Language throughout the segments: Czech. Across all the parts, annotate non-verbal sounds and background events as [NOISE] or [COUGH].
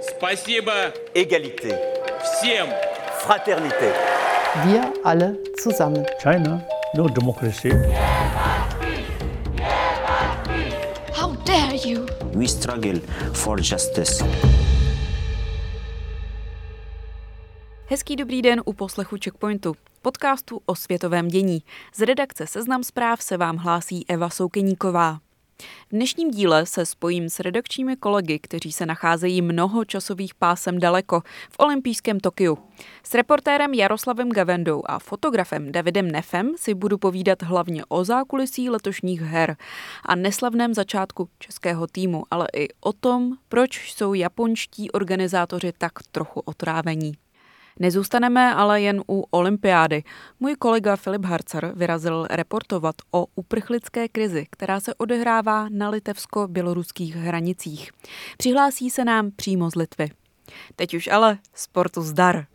Спасибо égalité, всем! fraternité. Wir alle zusammen. China, no democracy. How dare you! We struggle for justice. Hezký dobrý den u poslechu Checkpointu, podcastu o světovém dění. Z redakce Seznam zpráv se vám hlásí Eva Soukeníková. V dnešním díle se spojím s redakčními kolegy, kteří se nacházejí mnoho časových pásem daleko v olympijském Tokiu. S reportérem Jaroslavem Gavendou a fotografem Davidem Nefem si budu povídat hlavně o zákulisí letošních her a neslavném začátku českého týmu, ale i o tom, proč jsou japonští organizátoři tak trochu otrávení. Nezůstaneme ale jen u olympiády. Můj kolega Filip Harcar vyrazil reportovat o uprchlické krizi, která se odehrává na litevsko-běloruských hranicích. Přihlásí se nám přímo z Litvy. Teď už ale sportu zdar.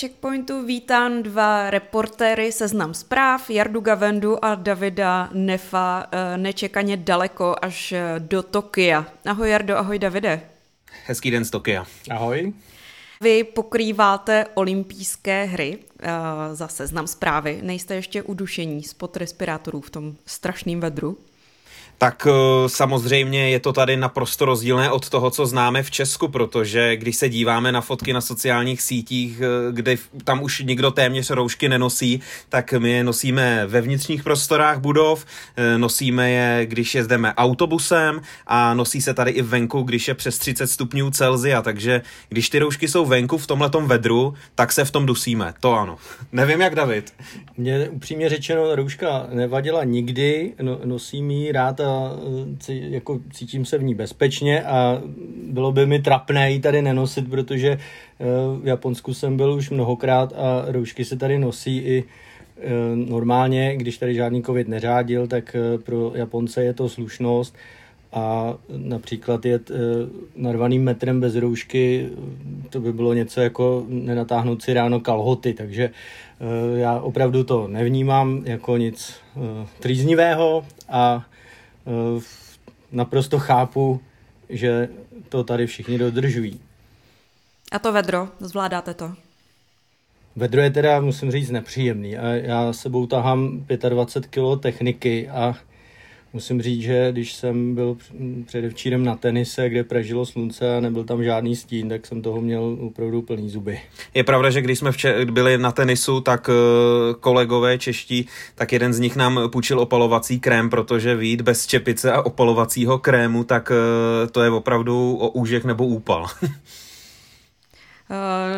Checkpointu vítám dva reportéry Seznam zpráv, Jardu Gavendu a Davida Nefa, eh, nečekaně daleko až do Tokia. Ahoj Jardo, ahoj Davide. Hezký den z Tokia. Ahoj. Vy pokrýváte olympijské hry uh, za seznam zprávy. Nejste ještě udušení spod respirátorů v tom strašném vedru? Tak samozřejmě je to tady naprosto rozdílné od toho, co známe v Česku, protože když se díváme na fotky na sociálních sítích, kde tam už nikdo téměř roušky nenosí, tak my je nosíme ve vnitřních prostorách budov, nosíme je, když jezdeme autobusem a nosí se tady i venku, když je přes 30 stupňů Celzia, takže když ty roušky jsou venku v tomhletom vedru, tak se v tom dusíme, to ano. [LAUGHS] Nevím jak David. Mně upřímně řečeno rouška nevadila nikdy, no, nosím ji rád a jako cítím se v ní bezpečně a bylo by mi trapné ji tady nenosit, protože v Japonsku jsem byl už mnohokrát a roušky se tady nosí i normálně, když tady žádný covid neřádil, tak pro Japonce je to slušnost a například jet narvaným metrem bez roušky, to by bylo něco jako nenatáhnout si ráno kalhoty, takže já opravdu to nevnímám jako nic trýznivého a naprosto chápu, že to tady všichni dodržují. A to vedro, zvládáte to? Vedro je teda, musím říct, nepříjemný. A já sebou tahám 25 kg techniky a musím říct, že když jsem byl předevčírem na tenise, kde pražilo slunce a nebyl tam žádný stín, tak jsem toho měl opravdu plný zuby. Je pravda, že když jsme vče- byli na tenisu, tak kolegové čeští, tak jeden z nich nám půjčil opalovací krém, protože vít bez čepice a opalovacího krému, tak to je opravdu o úžek nebo úpal. [LAUGHS]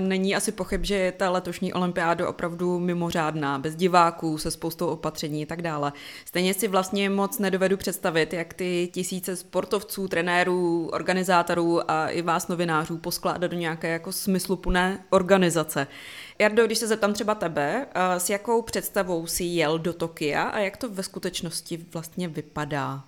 Není asi pochyb, že je ta letošní olympiáda opravdu mimořádná, bez diváků, se spoustou opatření a tak dále. Stejně si vlastně moc nedovedu představit, jak ty tisíce sportovců, trenérů, organizátorů a i vás novinářů poskládat do nějaké jako smysluplné organizace. Jardo, když se zeptám třeba tebe, s jakou představou si jel do Tokia a jak to ve skutečnosti vlastně vypadá?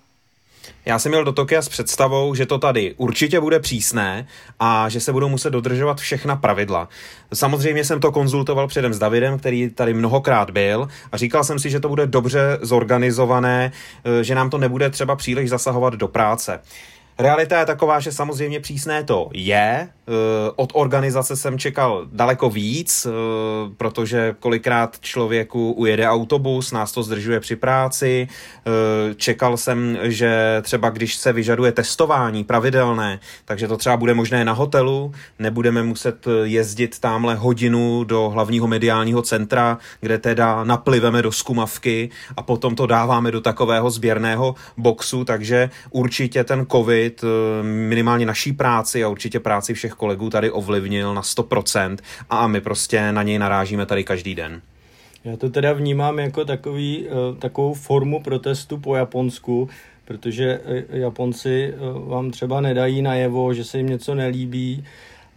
Já jsem měl do Tokia s představou, že to tady určitě bude přísné a že se budou muset dodržovat všechna pravidla. Samozřejmě jsem to konzultoval předem s Davidem, který tady mnohokrát byl a říkal jsem si, že to bude dobře zorganizované, že nám to nebude třeba příliš zasahovat do práce. Realita je taková, že samozřejmě přísné to je. Od organizace jsem čekal daleko víc, protože kolikrát člověku ujede autobus, nás to zdržuje při práci. Čekal jsem, že třeba když se vyžaduje testování pravidelné, takže to třeba bude možné na hotelu, nebudeme muset jezdit tamhle hodinu do hlavního mediálního centra, kde teda napliveme do skumavky a potom to dáváme do takového sběrného boxu, takže určitě ten covid minimálně naší práci a určitě práci všech kolegů tady ovlivnil na 100% a my prostě na něj narážíme tady každý den. Já to teda vnímám jako takový, takovou formu protestu po Japonsku, protože Japonci vám třeba nedají najevo, že se jim něco nelíbí,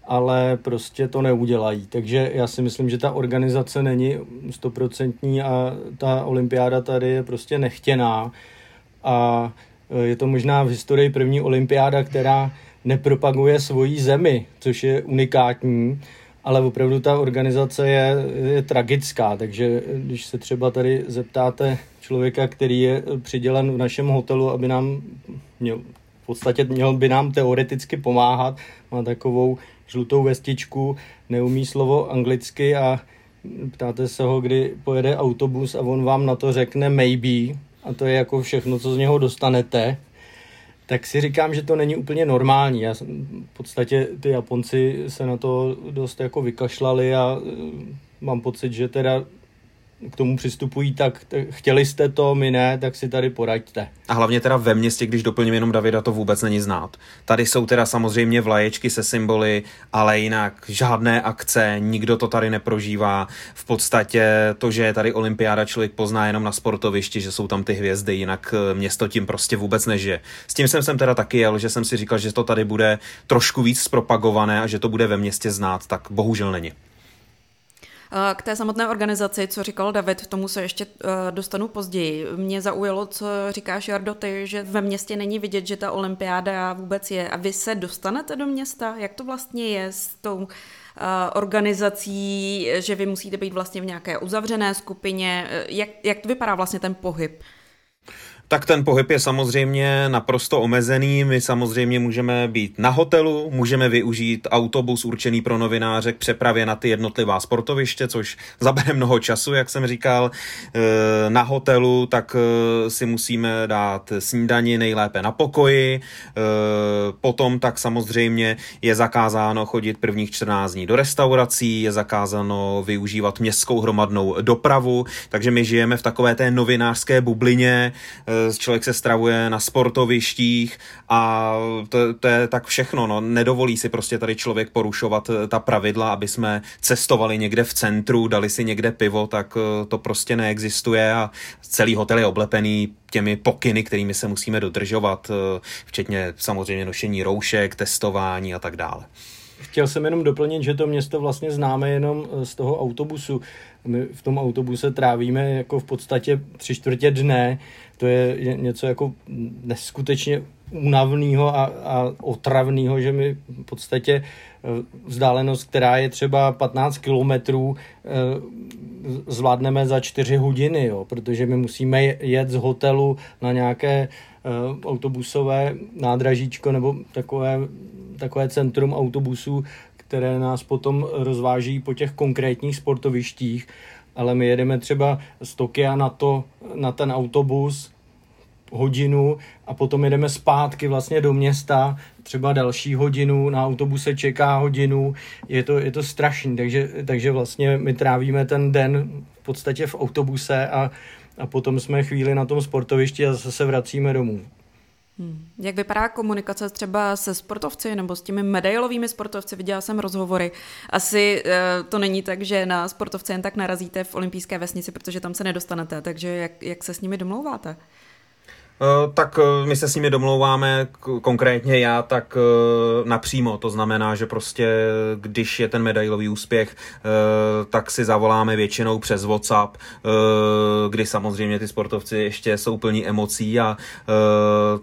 ale prostě to neudělají. Takže já si myslím, že ta organizace není stoprocentní a ta olympiáda tady je prostě nechtěná. A je to možná v historii první olympiáda, která nepropaguje svoji zemi, což je unikátní, ale opravdu ta organizace je, je tragická, takže když se třeba tady zeptáte člověka, který je přidělen v našem hotelu, aby nám měl, v podstatě měl by nám teoreticky pomáhat, má takovou žlutou vestičku, neumí slovo anglicky a ptáte se ho, kdy pojede autobus a on vám na to řekne maybe a to je jako všechno, co z něho dostanete, tak si říkám, že to není úplně normální. Já v podstatě ty Japonci se na to dost jako vykašlali a mám pocit, že teda k tomu přistupují tak, chtěli jste to, my ne, tak si tady poraďte. A hlavně teda ve městě, když doplním jenom Davida, to vůbec není znát. Tady jsou teda samozřejmě vlaječky se symboly, ale jinak žádné akce, nikdo to tady neprožívá. V podstatě to, že je tady olympiáda, člověk pozná jenom na sportovišti, že jsou tam ty hvězdy, jinak eh, město tím prostě vůbec nežije. S tím jsem sem teda taky jel, že jsem si říkal, že to tady bude trošku víc zpropagované a že to bude ve městě znát, tak bohužel není. Eh, k té samotné organizaci, co říkal David, tomu se ještě eh, dostanu později. Mě zaujalo, co říkáš, Jardo, ty, že ve městě není vidět, že ta olympiáda vůbec je. A vy se dostanete do města? Jak to vlastně je s tou eh, organizací, že vy musíte být vlastně v nějaké uzavřené skupině? Jak, jak to vypadá vlastně ten pohyb? Tak ten pohyb je samozřejmě naprosto omezený. My samozřejmě můžeme být na hotelu, můžeme využít autobus určený pro novináře k přepravě na ty jednotlivá sportoviště, což zabere mnoho času, jak jsem říkal. E, na hotelu tak e, si musíme dát snídani nejlépe na pokoji. E, potom tak samozřejmě je zakázáno chodit prvních 14 dní do restaurací, je zakázáno využívat městskou hromadnou dopravu, takže my žijeme v takové té novinářské bublině, člověk se stravuje na sportovištích a to, to je tak všechno. No. Nedovolí si prostě tady člověk porušovat eh, ta pravidla, aby jsme cestovali někde v centru, dali si někde pivo, tak eh, to prostě neexistuje a celý hotel je oblepený těmi pokyny, kterými se musíme dodržovat, eh, včetně samozřejmě nošení roušek, testování a tak dále. Chtěl jsem jenom doplnit, že to město vlastně známe jenom z toho autobusu. My v tom autobuse trávíme jako v podstatě tři čtvrtě dne to je něco jako neskutečně únavného a, a otravného, že my v podstatě vzdálenost, která je třeba 15 kilometrů, e, zvládneme za 4 hodiny, jo, protože my musíme jet z hotelu na nějaké e, autobusové nádražíčko nebo takové, takové centrum autobusů, které nás potom rozváží po těch konkrétních sportovištích ale my jedeme třeba z Tokia na, to, na ten autobus hodinu a potom jedeme zpátky vlastně do města, třeba další hodinu, na autobuse čeká hodinu, je to, je to strašný, takže, takže vlastně my trávíme ten den v podstatě v autobuse a, a potom jsme chvíli na tom sportovišti a zase se vracíme domů. Hmm. Jak vypadá komunikace třeba se sportovci nebo s těmi medailovými sportovci? Viděla jsem rozhovory. Asi uh, to není tak, že na sportovce jen tak narazíte v olympijské vesnici, protože tam se nedostanete. Takže jak, jak se s nimi domlouváte? Eh, tak eh, my se s nimi domlouváme, konkrétně já, tak eh, napřímo. To znamená, že prostě když je ten medailový úspěch, tak si zavoláme většinou přes WhatsApp, kdy samozřejmě ty sportovci ještě jsou plní emocí a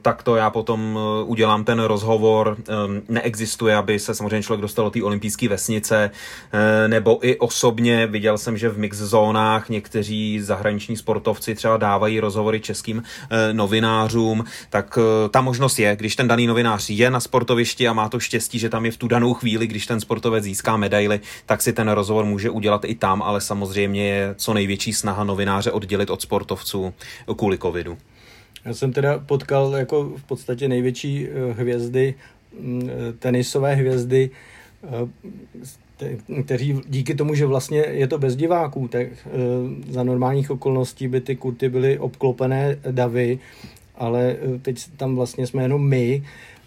tak to já potom udělám ten rozhovor. Neexistuje, aby se samozřejmě člověk dostal do té olympijské vesnice, nebo i osobně viděl jsem, že v mix zónách někteří zahraniční sportovci třeba dávají rozhovory českým novinám, novinářům, tak eh, ta možnost je, když ten daný novinář je na sportovišti a má to štěstí, že tam je v tu danou chvíli, když ten sportovec získá medaily, tak si ten rozhovor může udělat i tam, ale samozřejmě je co největší snaha novináře oddělit od sportovců kvůli covidu. Já jsem teda potkal jako v podstatě největší eh, hvězdy, mm, eh, tenisové hvězdy, kteří díky tomu, že vlastně je to bez diváků, tak za normálních okolností by ty kurty byly obklopené davy ale eh, teď tam vlastně jsme jenom my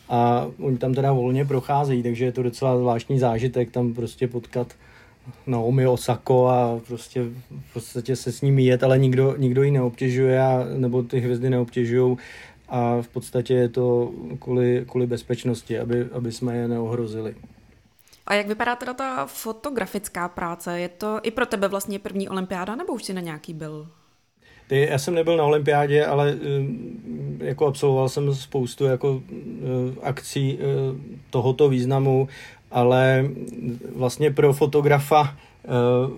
a oni tam teda volně procházejí, takže je to docela zvláštní zážitek tam prostě potkat Naomi Osako a prostě v podstatě se s ním jet, ale nikdo, nikdo ji neobtěžuje a, nebo ty hvězdy neobtěžují a v podstatě je to kvůli, kvůli bezpečnosti, aby, aby jsme je neohrozili. A jak vypadá teda ta fotografická práce? Je to i pro tebe vlastně první olympiáda, nebo už jsi na nějaký byl? Já jsem nebyl na olympiádě, ale jako absolvoval jsem spoustu jako akcí tohoto významu, ale vlastně pro fotografa,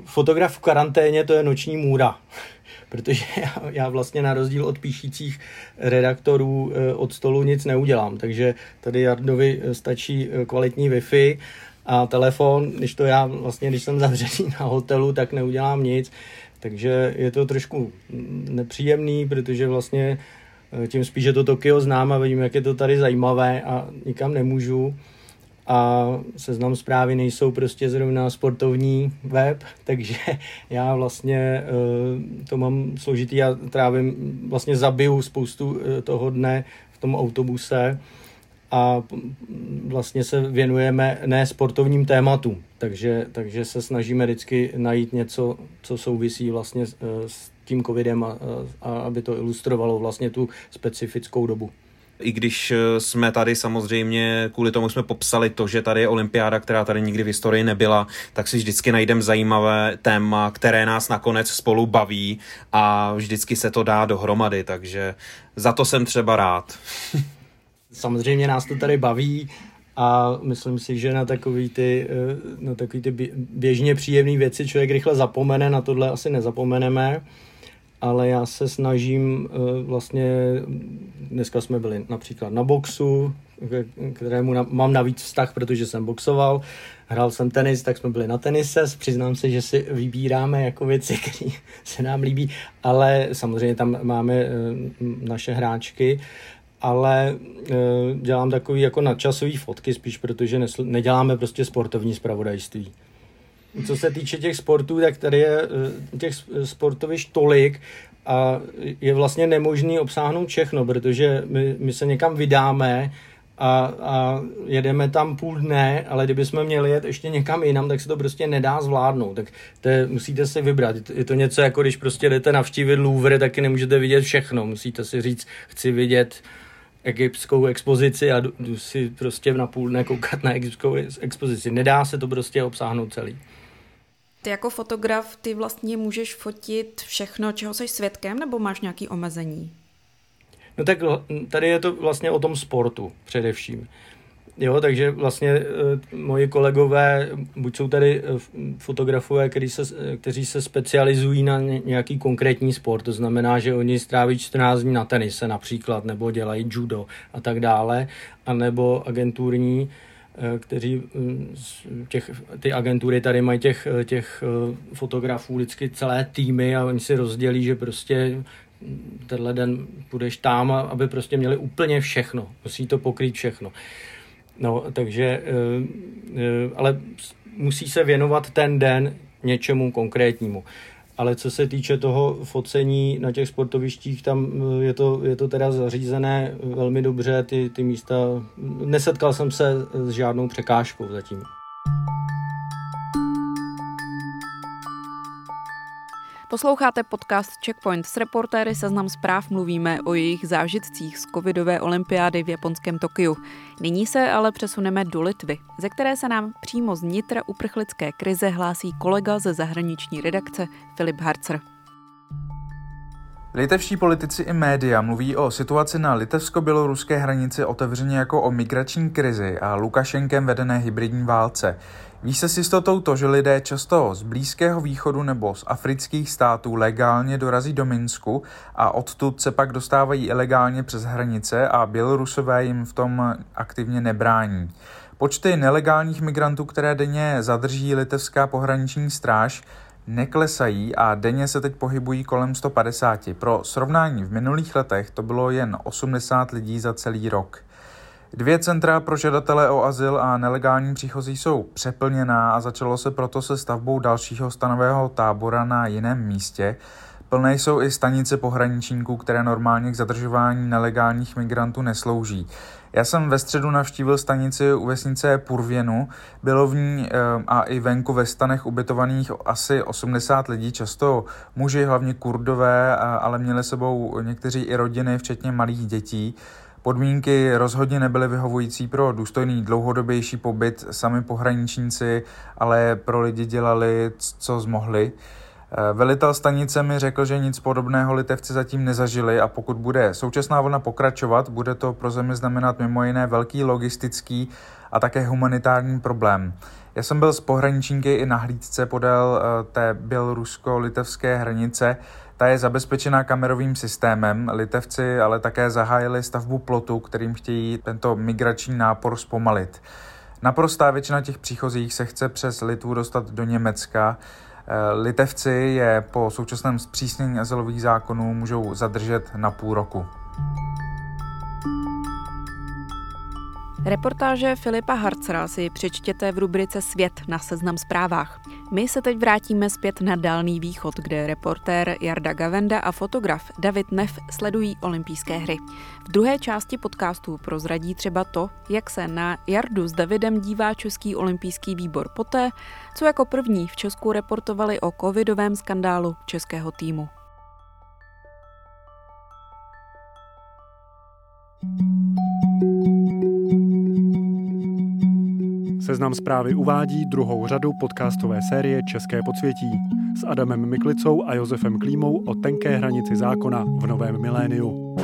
fotograf v karanténě to je noční můra [LAUGHS] protože já, já vlastně na rozdíl od píšících redaktorů od stolu nic neudělám, takže tady Jardovi stačí kvalitní Wi-Fi a telefon, když to já vlastně, když jsem zavřený na hotelu, tak neudělám nic, takže je to trošku nepříjemný, protože vlastně eh, tím spíš, že to Tokio znám a vidím, jak je to tady zajímavé a nikam nemůžu. A seznam zprávy nejsou prostě zrovna sportovní web, [LAUGHS] takže já vlastně eh, to mám složitý. A trávím, vlastně zabiju spoustu eh, toho dne v tom autobuse a vlastně se věnujeme ne sportovním tématům, takže, takže se snažíme vždycky najít něco, co souvisí vlastně s, s tím covidem a, a aby to ilustrovalo vlastně tu specifickou dobu. I když jsme tady samozřejmě, kvůli tomu jsme popsali to, že tady je olympiáda, která tady nikdy v historii nebyla, tak si vždycky najdeme zajímavé téma, které nás nakonec spolu baví a vždycky se to dá dohromady, takže za to jsem třeba rád. [LAUGHS] Samozřejmě nás to tady baví a myslím si, že na takový ty, eh, na takový ty běžně příjemné věci člověk rychle zapomene, na tohle asi nezapomeneme, ale já se snažím eh, vlastně, dneska jsme byli například na boxu, kterému mám navíc vztah, protože jsem boxoval, hrál jsem tenis, tak jsme byli na tenise, přiznám se, že si vybíráme jako věci, [LAUGHS] které se nám líbí, ale samozřejmě tam máme eh, naše hráčky ale e, dělám takový jako nadčasový fotky spíš, protože nesl- neděláme prostě sportovní zpravodajství. Co se týče těch sportů, tak tady je e, těch sportovišť tolik a je vlastně nemožný obsáhnout všechno, protože my, my se někam vydáme a, a jedeme tam půl dne, ale kdybychom měli jet ještě někam jinam, tak se to prostě nedá zvládnout. Tak to je, musíte si vybrat. Je to něco jako když prostě jdete navštívit Louvre, taky nemůžete vidět všechno. Musíte si říct, chci vidět egyptskou expozici a jdu, si prostě na půl dne koukat na egyptskou expozici. Nedá se to prostě obsáhnout celý. Ty jako fotograf, ty vlastně můžeš fotit všechno, čeho jsi svědkem, nebo máš nějaký omezení? No tak tady je to vlastně o tom sportu především. Jo, takže vlastně e, moji kolegové, buď jsou tady e, fotografové, kteří se, e, kteří se specializují na nějaký konkrétní sport, to znamená, že oni stráví 14 dní na tenise například, nebo dělají judo a tak dále, anebo agenturní, kteří těch, ty agentury tady mají těch, těch fotografů vždycky celé týmy a oni si rozdělí, že prostě tenhle den půjdeš tam, aby prostě měli úplně všechno. Musí to pokrýt všechno. No, takže, eh, eh, ale musí se věnovat ten den něčemu konkrétnímu. Ale co se týče toho focení na těch sportovištích, tam eh, je to, je to teda zařízené velmi dobře, ty, ty místa, nesetkal jsem se s žádnou překážkou zatím. Posloucháte podcast Checkpoint s reportéry Seznam zpráv mluvíme o jejich zážitcích z covidové olympiády v japonském Tokiu. Nyní se ale přesuneme do Litvy, ze které se nám přímo z nitra uprchlické krize hlásí kolega ze zahraniční redakce Filip Harcer. Litevští politici i média mluví o situaci na litevsko-běloruské hranici otevřeně jako o migrační krizi a Lukašenkem vedené hybridní válce. Ví se s jistotou to, že lidé často z Blízkého východu nebo z afrických států legálně dorazí do Minsku a odtud se pak dostávají ilegálně přes hranice a Bělorusové jim v tom aktivně nebrání. Počty nelegálních migrantů, které denně zadrží litevská pohraniční stráž, neklesají a denně se teď pohybují kolem 150. Pro srovnání v minulých letech to bylo jen 80 lidí za celý rok. Dvě centra pro žadatele o azyl a nelegální příchozí jsou přeplněná a začalo se proto se stavbou dalšího stanového tábora na jiném místě. Plné jsou i stanice pohraničníků, které normálně k zadržování nelegálních migrantů neslouží. Já jsem ve středu navštívil stanici u vesnice Purvěnu. Bylo v ní eh, a i venku ve stanech ubytovaných asi 80 lidí, často muži, hlavně kurdové, ale měli sebou někteří i rodiny, včetně malých dětí. Podmínky rozhodně nebyly vyhovující pro důstojný dlouhodobější pobyt, sami pohraničníci, ale pro lidi dělali, co zmohli. Eh, velitel stanice mi řekl, že nic podobného litevci zatím nezažili a pokud bude současná vlna pokračovat, bude to pro zemi znamenat mimo jiné velký logistický a také humanitární problém. Já jsem byl s pohraničníky i na hlídce podél eh, té bělorusko-litevské hranice. Ta je zabezpečená kamerovým systémem. Litevci ale také zahájili stavbu plotu, kterým chtějí tento migrační nápor zpomalit. Naprostá většina těch příchozích se chce přes Litvu dostat do Německa. Eh, Litevci je po současném zpřísnění azylových zákonů můžou zadržet na půl roku. Reportáže Filipa Harcera si přečtěte v rubrice Svět na seznam zprávách. My se teď vrátíme zpět na Dálný východ, kde reportér Jarda Gavenda a fotograf David Neff sledují olympijské hry. V druhé části podcastu prozradí třeba to, jak se na Jardu s Davidem dívá Český olympijský výbor poté, co jako první v Česku reportovali o covidovém skandálu českého týmu. Seznam zprávy uvádí druhou řadu podcastové série České podsvětí s Adamem Miklicou a Josefem Klímou o tenké hranici zákona v novém miléniu.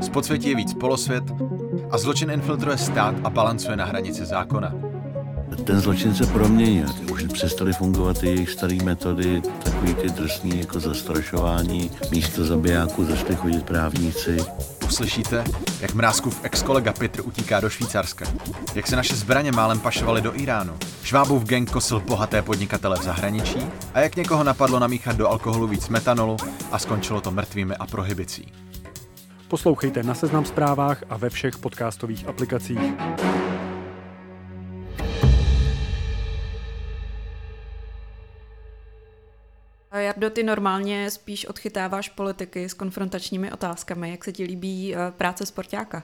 Z podsvětí je víc polosvět a zločin infiltruje stát a balancuje na hranici zákona. Ten zločin se proměnil. Už přestaly fungovat ty jejich staré metody, takový ty drsný jako zastrašování. Místo zabijáků začali chodit právníci. Uslyšíte, jak Mrázkův ex-kolega Petr utíká do Švýcarska. Jak se naše zbraně málem pašovaly do Iránu. Švábův gang kosil bohaté podnikatele v zahraničí a jak někoho napadlo namíchat do alkoholu víc metanolu a skončilo to mrtvými a prohibicí. Poslouchejte na Seznam zprávách a ve všech podcastových aplikacích. Jardo, ty normálně spíš odchytáváš politiky s konfrontačními otázkami. Jak se ti líbí eh, práce sportáka?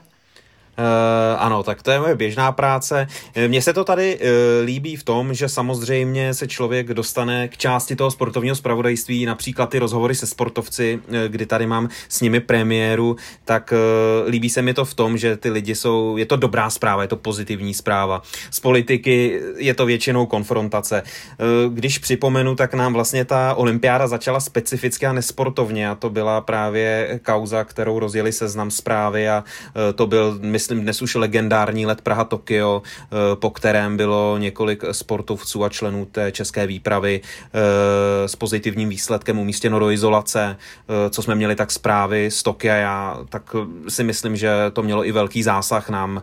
Uh, ano, tak to je moje běžná práce. Eh, mně se to tady uh, líbí v tom, že samozřejmě se člověk dostane k části toho sportovního spravodajství, například ty rozhovory se sportovci, uh, kdy tady mám s nimi premiéru, tak uh, líbí se mi to v tom, že ty lidi jsou, je to dobrá zpráva, je to pozitivní zpráva. Z politiky je to většinou konfrontace. Uh, když připomenu, tak nám vlastně ta olympiáda začala specificky a nesportovně a to byla právě kauza, kterou rozjeli seznam zprávy a uh, to byl, myslím, myslím, dnes už legendární let Praha-Tokio, eh, po kterém bylo několik sportovců a členů té české výpravy eh, s pozitivním výsledkem umístěno do izolace, eh, co jsme měli tak zprávy z Tokia, já tak si myslím, že to mělo i velký zásah nám.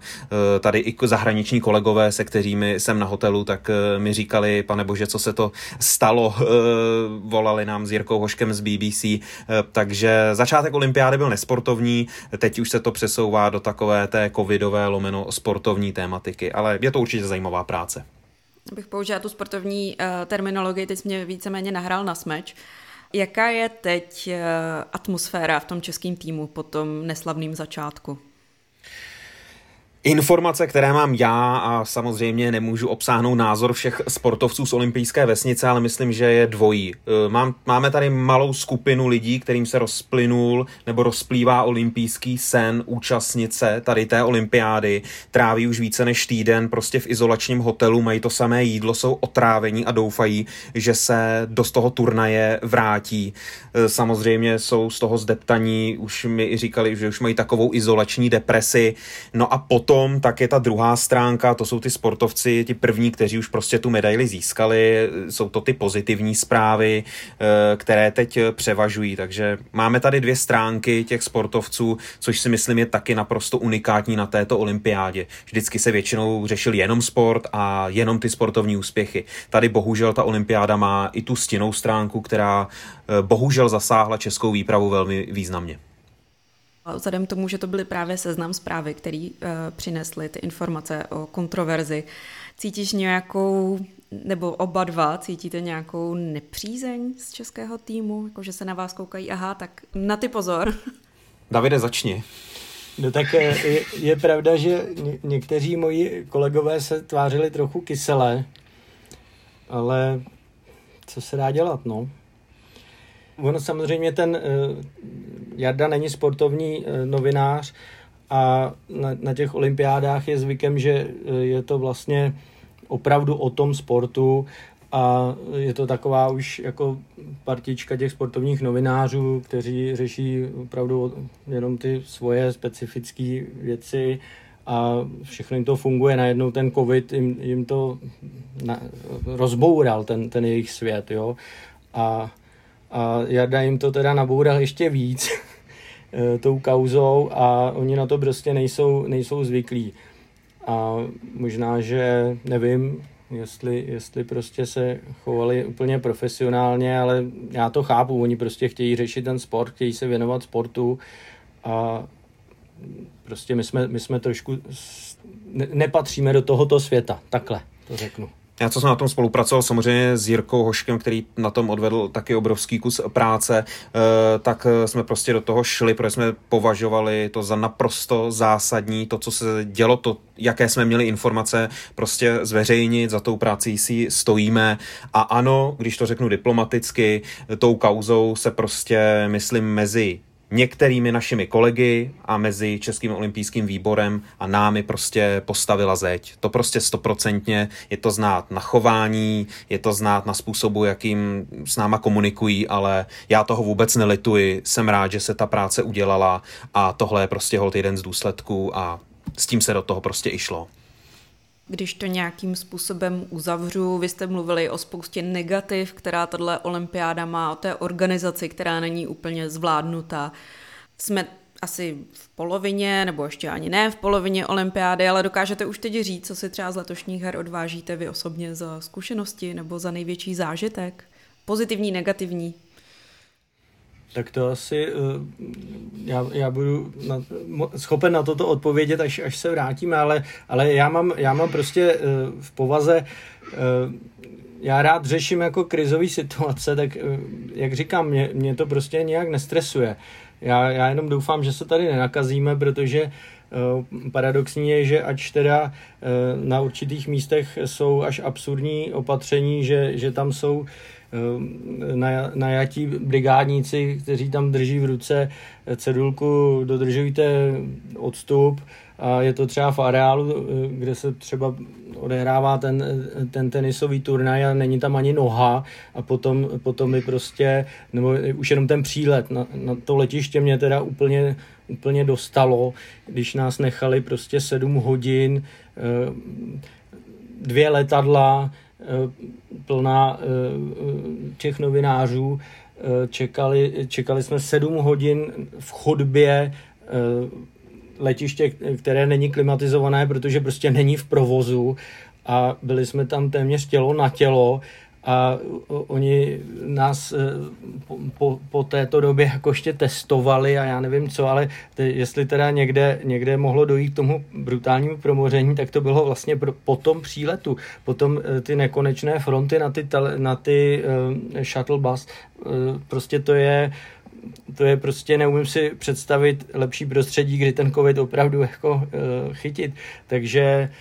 Tady i zahraniční kolegové, se kterými jsem na hotelu, tak mi říkali, pane bože, co se to stalo, volali nám s Jirkou Hoškem z BBC, takže začátek olympiády byl nesportovní, teď už se to přesouvá do takové té covidové lomeno sportovní tématiky, ale je to určitě zajímavá práce. Bych použila tu sportovní uh, terminologii, teď mě víceméně nahrál na smeč. Jaká je teď uh, atmosféra v tom českém týmu po tom neslavném začátku? Informace, které mám já a samozřejmě nemůžu obsáhnout názor všech sportovců z olympijské vesnice, ale myslím, že je dvojí. E, mám, máme tady malou skupinu lidí, kterým se rozplynul nebo rozplývá olympijský sen účastnice tady té olympiády. Tráví už více než týden prostě v izolačním hotelu, mají to samé jídlo, jsou otrávení a doufají, že se do toho turnaje vrátí. E, samozřejmě jsou z toho zdeptaní, už mi i říkali, že už mají takovou izolační depresi. No a potom potom tak je ta druhá stránka, to jsou ty sportovci, ti první, kteří už prostě tu medaili získali, jsou to ty pozitivní zprávy, eh, které teď převažují, takže máme tady dvě stránky těch sportovců, což si myslím je taky naprosto unikátní na této olympiádě. Vždycky se většinou řešil jenom sport a jenom ty sportovní úspěchy. Tady bohužel ta olympiáda má i tu stinnou stránku, která eh, bohužel zasáhla českou výpravu velmi významně. Vzhledem k tomu, že to byly právě seznam zprávy, který uh, přinesly ty informace o kontroverzi, cítíš nějakou, nebo oba dva cítíte nějakou nepřízeň z českého týmu, jako že se na vás koukají, aha, tak na ty pozor. [LAUGHS] Davide, začni. No tak je, je pravda, že ně, někteří moji kolegové se tvářili trochu kyselé, ale co se dá dělat, no. Ono samozřejmě ten uh, Jarda není sportovní uh, novinář a na, na těch olympiádách je zvykem, že uh, je to vlastně opravdu o tom sportu a je to taková už jako partička těch sportovních novinářů, kteří řeší opravdu jenom ty svoje specifické věci a všechno jim to funguje. Najednou ten covid jim, jim to na, rozboural, ten, ten jejich svět, jo. A, a Jarda jim to teda naboural ještě víc [LAUGHS] eh, tou kauzou a oni na to prostě nejsou, nejsou zvyklí. A možná, že nevím, jestli, jestli prostě se chovali úplně profesionálně, ale já to chápu, oni prostě chtějí řešit ten sport, chtějí se věnovat sportu a prostě my jsme, my jsme trošku, ne, nepatříme do tohoto světa, takhle to řeknu. Já, co jsem na tom spolupracoval samozřejmě s Jirkou Hoškem, který na tom odvedl taky obrovský kus práce, eh, tak jsme prostě do toho šli, protože jsme považovali to za naprosto zásadní, to, co se dělo, to, jaké jsme měli informace, prostě zveřejnit, za tou práci si stojíme. A ano, když to řeknu diplomaticky, tou kauzou se prostě, myslím, mezi některými našimi kolegy a mezi Českým olympijským výborem a námi prostě postavila zeď. To prostě stoprocentně je to znát na chování, je to znát na způsobu, jakým s náma komunikují, ale já toho vůbec nelituji. Jsem rád, že se ta práce udělala a tohle je prostě hold jeden z důsledků a s tím se do toho prostě i šlo. Když to nějakým způsobem uzavřu, vy jste mluvili o spoustě negativ, která tahle olympiáda má, o té organizaci, která není úplně zvládnutá. Jsme asi v polovině, nebo ještě ani ne v polovině olympiády, ale dokážete už teď říct, co si třeba z letošních her odvážíte vy osobně za zkušenosti nebo za největší zážitek? Pozitivní, negativní? Tak to asi, eh, já, já budu na, schopen na toto odpovědět, až, až se vrátíme, ale, ale já, mám, já mám prostě eh, v povaze, eh, já rád řeším jako krizové situace, tak jak říkám, mě, mě to prostě nějak nestresuje. Já, já jenom doufám, že se tady nenakazíme, protože paradoxní je, že ač teda na určitých místech jsou až absurdní opatření, že, že tam jsou Eh, najatí brigádníci, kteří tam drží v ruce cedulku dodržujte odstup. A je to třeba v areálu, eh, kde se třeba odehrává ten, ten tenisový turnaj a není tam ani noha. A potom, potom mi prostě, nebo už jenom ten přílet. Na, na to letiště mě teda úplně, úplně dostalo, když nás nechali prostě sedm hodin, eh, dvě letadla, plná eh, těch novinářů. Eh, čekali, čekali jsme sedm hodin v chodbě letiště, které není klimatizované, protože prostě není v provozu a byli jsme tam téměř tělo na tělo a oni nás e, po, po, této době jako ještě testovali a já nevím co, ale te, jestli teda někde, někde mohlo dojít k tomu brutálnímu promoření, tak to bylo vlastně pro, po tom příletu, potom e, ty nekonečné fronty na ty, tele, na ty uh, shuttle bus, uh, prostě to je to je prostě, neumím si představit lepší prostředí, kdy ten covid opravdu jako uh, chytit, takže uh,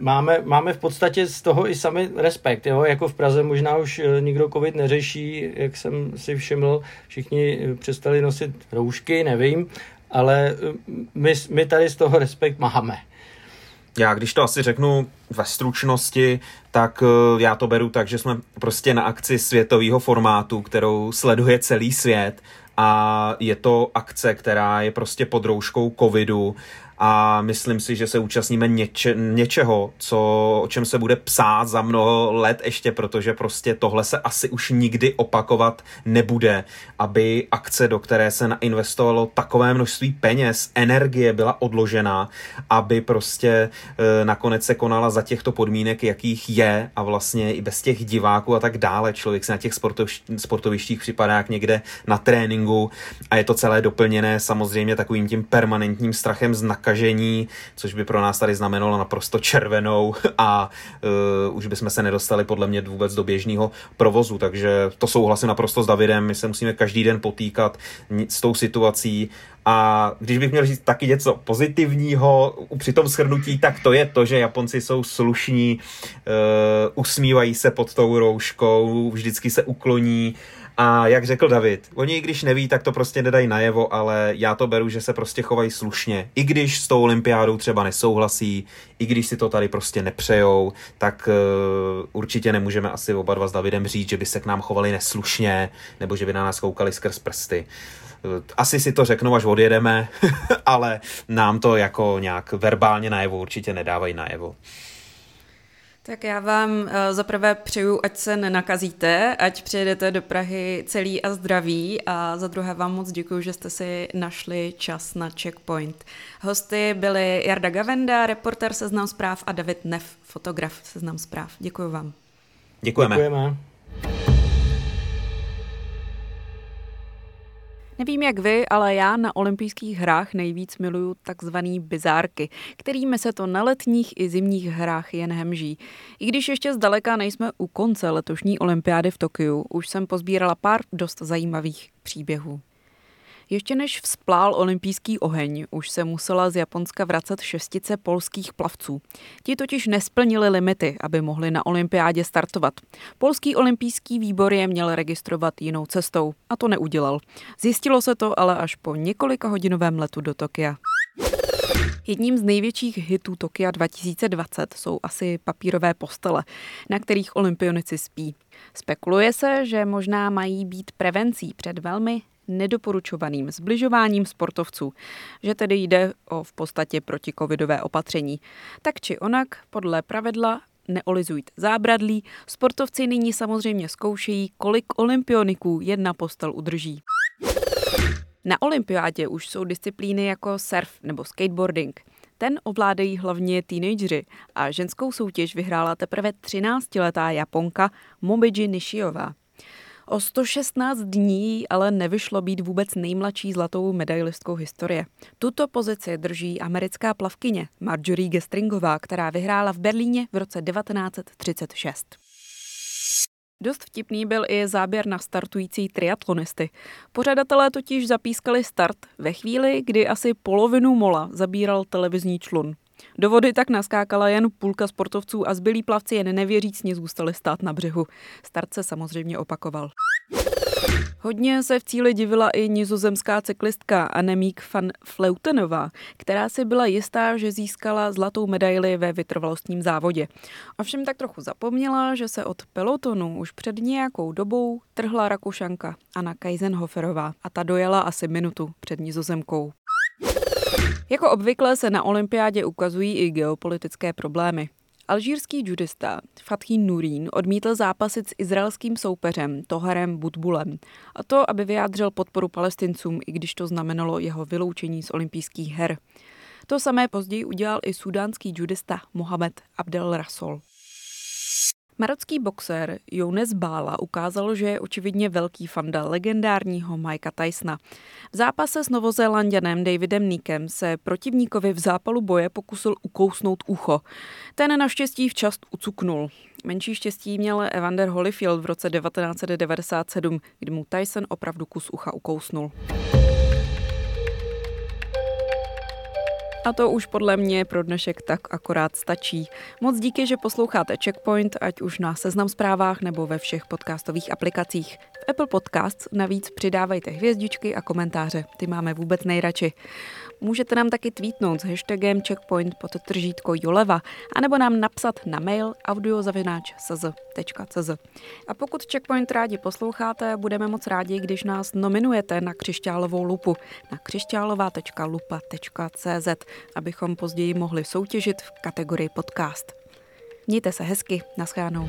máme, máme v podstatě z toho i sami respekt. Jo? Jako v Praze možná už eh, nikdo covid neřeší, jak jsem si všiml, všichni eh, přestali nosit roušky, nevím, ale eh, my, my tady z toho respekt máme. Já když to asi řeknu ve stručnosti, tak já to beru tak, že jsme prostě na akci světového formátu, kterou sleduje celý svět a je to akce, která je prostě pod rouškou covidu a myslím si, že se účastníme něče, něčeho, co, o čem se bude psát za mnoho let ještě, protože prostě tohle se asi už nikdy opakovat nebude, aby akce, do které se nainvestovalo takové množství peněz, energie byla odložena, aby prostě e, nakonec se konala za těchto podmínek, jakých je a vlastně i bez těch diváků a tak dále. Člověk se na těch sportovištích připadá jak někde na tréninku a je to celé doplněné samozřejmě takovým tím permanentním strachem z nakažení, což by pro nás tady znamenalo naprosto červenou a uh, už bychom se nedostali podle mě vůbec do běžného provozu, takže to souhlasím naprosto s Davidem, my se musíme každý den potýkat s tou situací. A když bych měl říct taky něco pozitivního při tom shrnutí, tak to je to, že Japonci jsou slušní, uh, usmívají se pod tou rouškou, vždycky se ukloní a jak řekl David, oni i když neví, tak to prostě nedají najevo, ale já to beru, že se prostě chovají slušně. I když s tou olympiádou třeba nesouhlasí, i když si to tady prostě nepřejou, tak uh, určitě nemůžeme asi oba dva s Davidem říct, že by se k nám chovali neslušně, nebo že by na nás koukali skrz prsty. Uh, asi si to řeknou, až odjedeme, [LAUGHS] ale nám to jako nějak verbálně najevo určitě nedávají najevo. Tak já vám uh, zaprvé přeju, ať se nenakazíte, ať přijedete do Prahy celý a zdraví a za druhé vám moc děkuji, že jste si našli čas na checkpoint. Hosty byli Jarda Gavenda, reporter Seznam zpráv a David Neff, fotograf Seznam zpráv. Děkuji vám. Děkujeme. Děkujeme. Nevím jak vy, ale já na olympijských hrách nejvíc miluju takzvaný bizárky, kterými se to na letních i zimních hrách jen hemží. I když ještě zdaleka nejsme u konce letošní olympiády v Tokiu, už jsem pozbírala pár dost zajímavých příběhů. Ještě než vzplál olympijský oheň, už se musela z Japonska vracet šestice polských plavců. Ti totiž nesplnili limity, aby mohli na olympiádě startovat. Polský olympijský výbor je měl registrovat jinou cestou a to neudělal. Zjistilo se to ale až po několika hodinovém letu do Tokia. Jedním z největších hitů Tokia 2020 jsou asi papírové postele, na kterých olympionici spí. Spekuluje se, že možná mají být prevencí před velmi nedoporučovaným zbližováním sportovců, že tedy jde o v podstatě protikovidové opatření. Tak či onak, podle pravidla neolizujte zábradlí, sportovci nyní samozřejmě zkoušejí, kolik olympioniků jedna postel udrží. Na olympiádě už jsou disciplíny jako surf nebo skateboarding. Ten ovládají hlavně teenageři a ženskou soutěž vyhrála teprve 13-letá Japonka Momiji Nishiová. O 116 dní ale nevyšlo být vůbec nejmladší zlatou medailistkou historie. Tuto pozici drží americká plavkyně Marjorie Gestringová, která vyhrála v Berlíně v roce 1936. Dost vtipný byl i záběr na startující triatlonisty. Pořadatelé totiž zapískali start ve chvíli, kdy asi polovinu mola zabíral televizní člun. Do vody tak naskákala jen půlka sportovců a zbylí plavci jen nevěřícně zůstali stát na břehu. Start se samozřejmě opakoval. Hodně se v cíli divila i nizozemská cyklistka Anemík van Fleutenová, která si byla jistá, že získala zlatou medaili ve vytrvalostním závodě. Ovšem tak trochu zapomněla, že se od pelotonu už před nějakou dobou trhla Rakušanka Anna Kaisenhoferová a ta dojela asi minutu před nizozemkou. Jako obvykle se na olympiádě ukazují i geopolitické problémy. Alžírský judista Fatih Nurín odmítl zápasit s izraelským soupeřem Toharem Budbulem. A to, aby vyjádřil podporu palestincům, i když to znamenalo jeho vyloučení z olympijských her. To samé později udělal i sudánský judista Mohamed Abdel Rasol. Marocký boxer Younes Bála ukázal, že je očividně velký fanda legendárního Mikea Tysona. V zápase s novozélanděnem Davidem Nickem se protivníkovi v zápalu boje pokusil ukousnout ucho. Ten naštěstí včas ucuknul. Menší štěstí měl Evander Holyfield v roce 1997, kdy mu Tyson opravdu kus ucha ukousnul. A to už podle mě pro dnešek tak akorát stačí. Moc díky, že posloucháte Checkpoint, ať už na Seznam zprávách nebo ve všech podcastových aplikacích. V Apple Podcasts navíc přidávajte hvězdičky a komentáře, ty máme vůbec nejradši. Můžete nám taky tweetnout s hashtagem checkpoint pod tržítko Joleva, anebo nám napsat na mail audiozavináč.cz. A pokud Checkpoint rádi posloucháte, budeme moc rádi, když nás nominujete na křišťálovou lupu na křišťálová.lupa.cz, abychom později mohli soutěžit v kategorii podcast. Mějte se hezky, naschánou.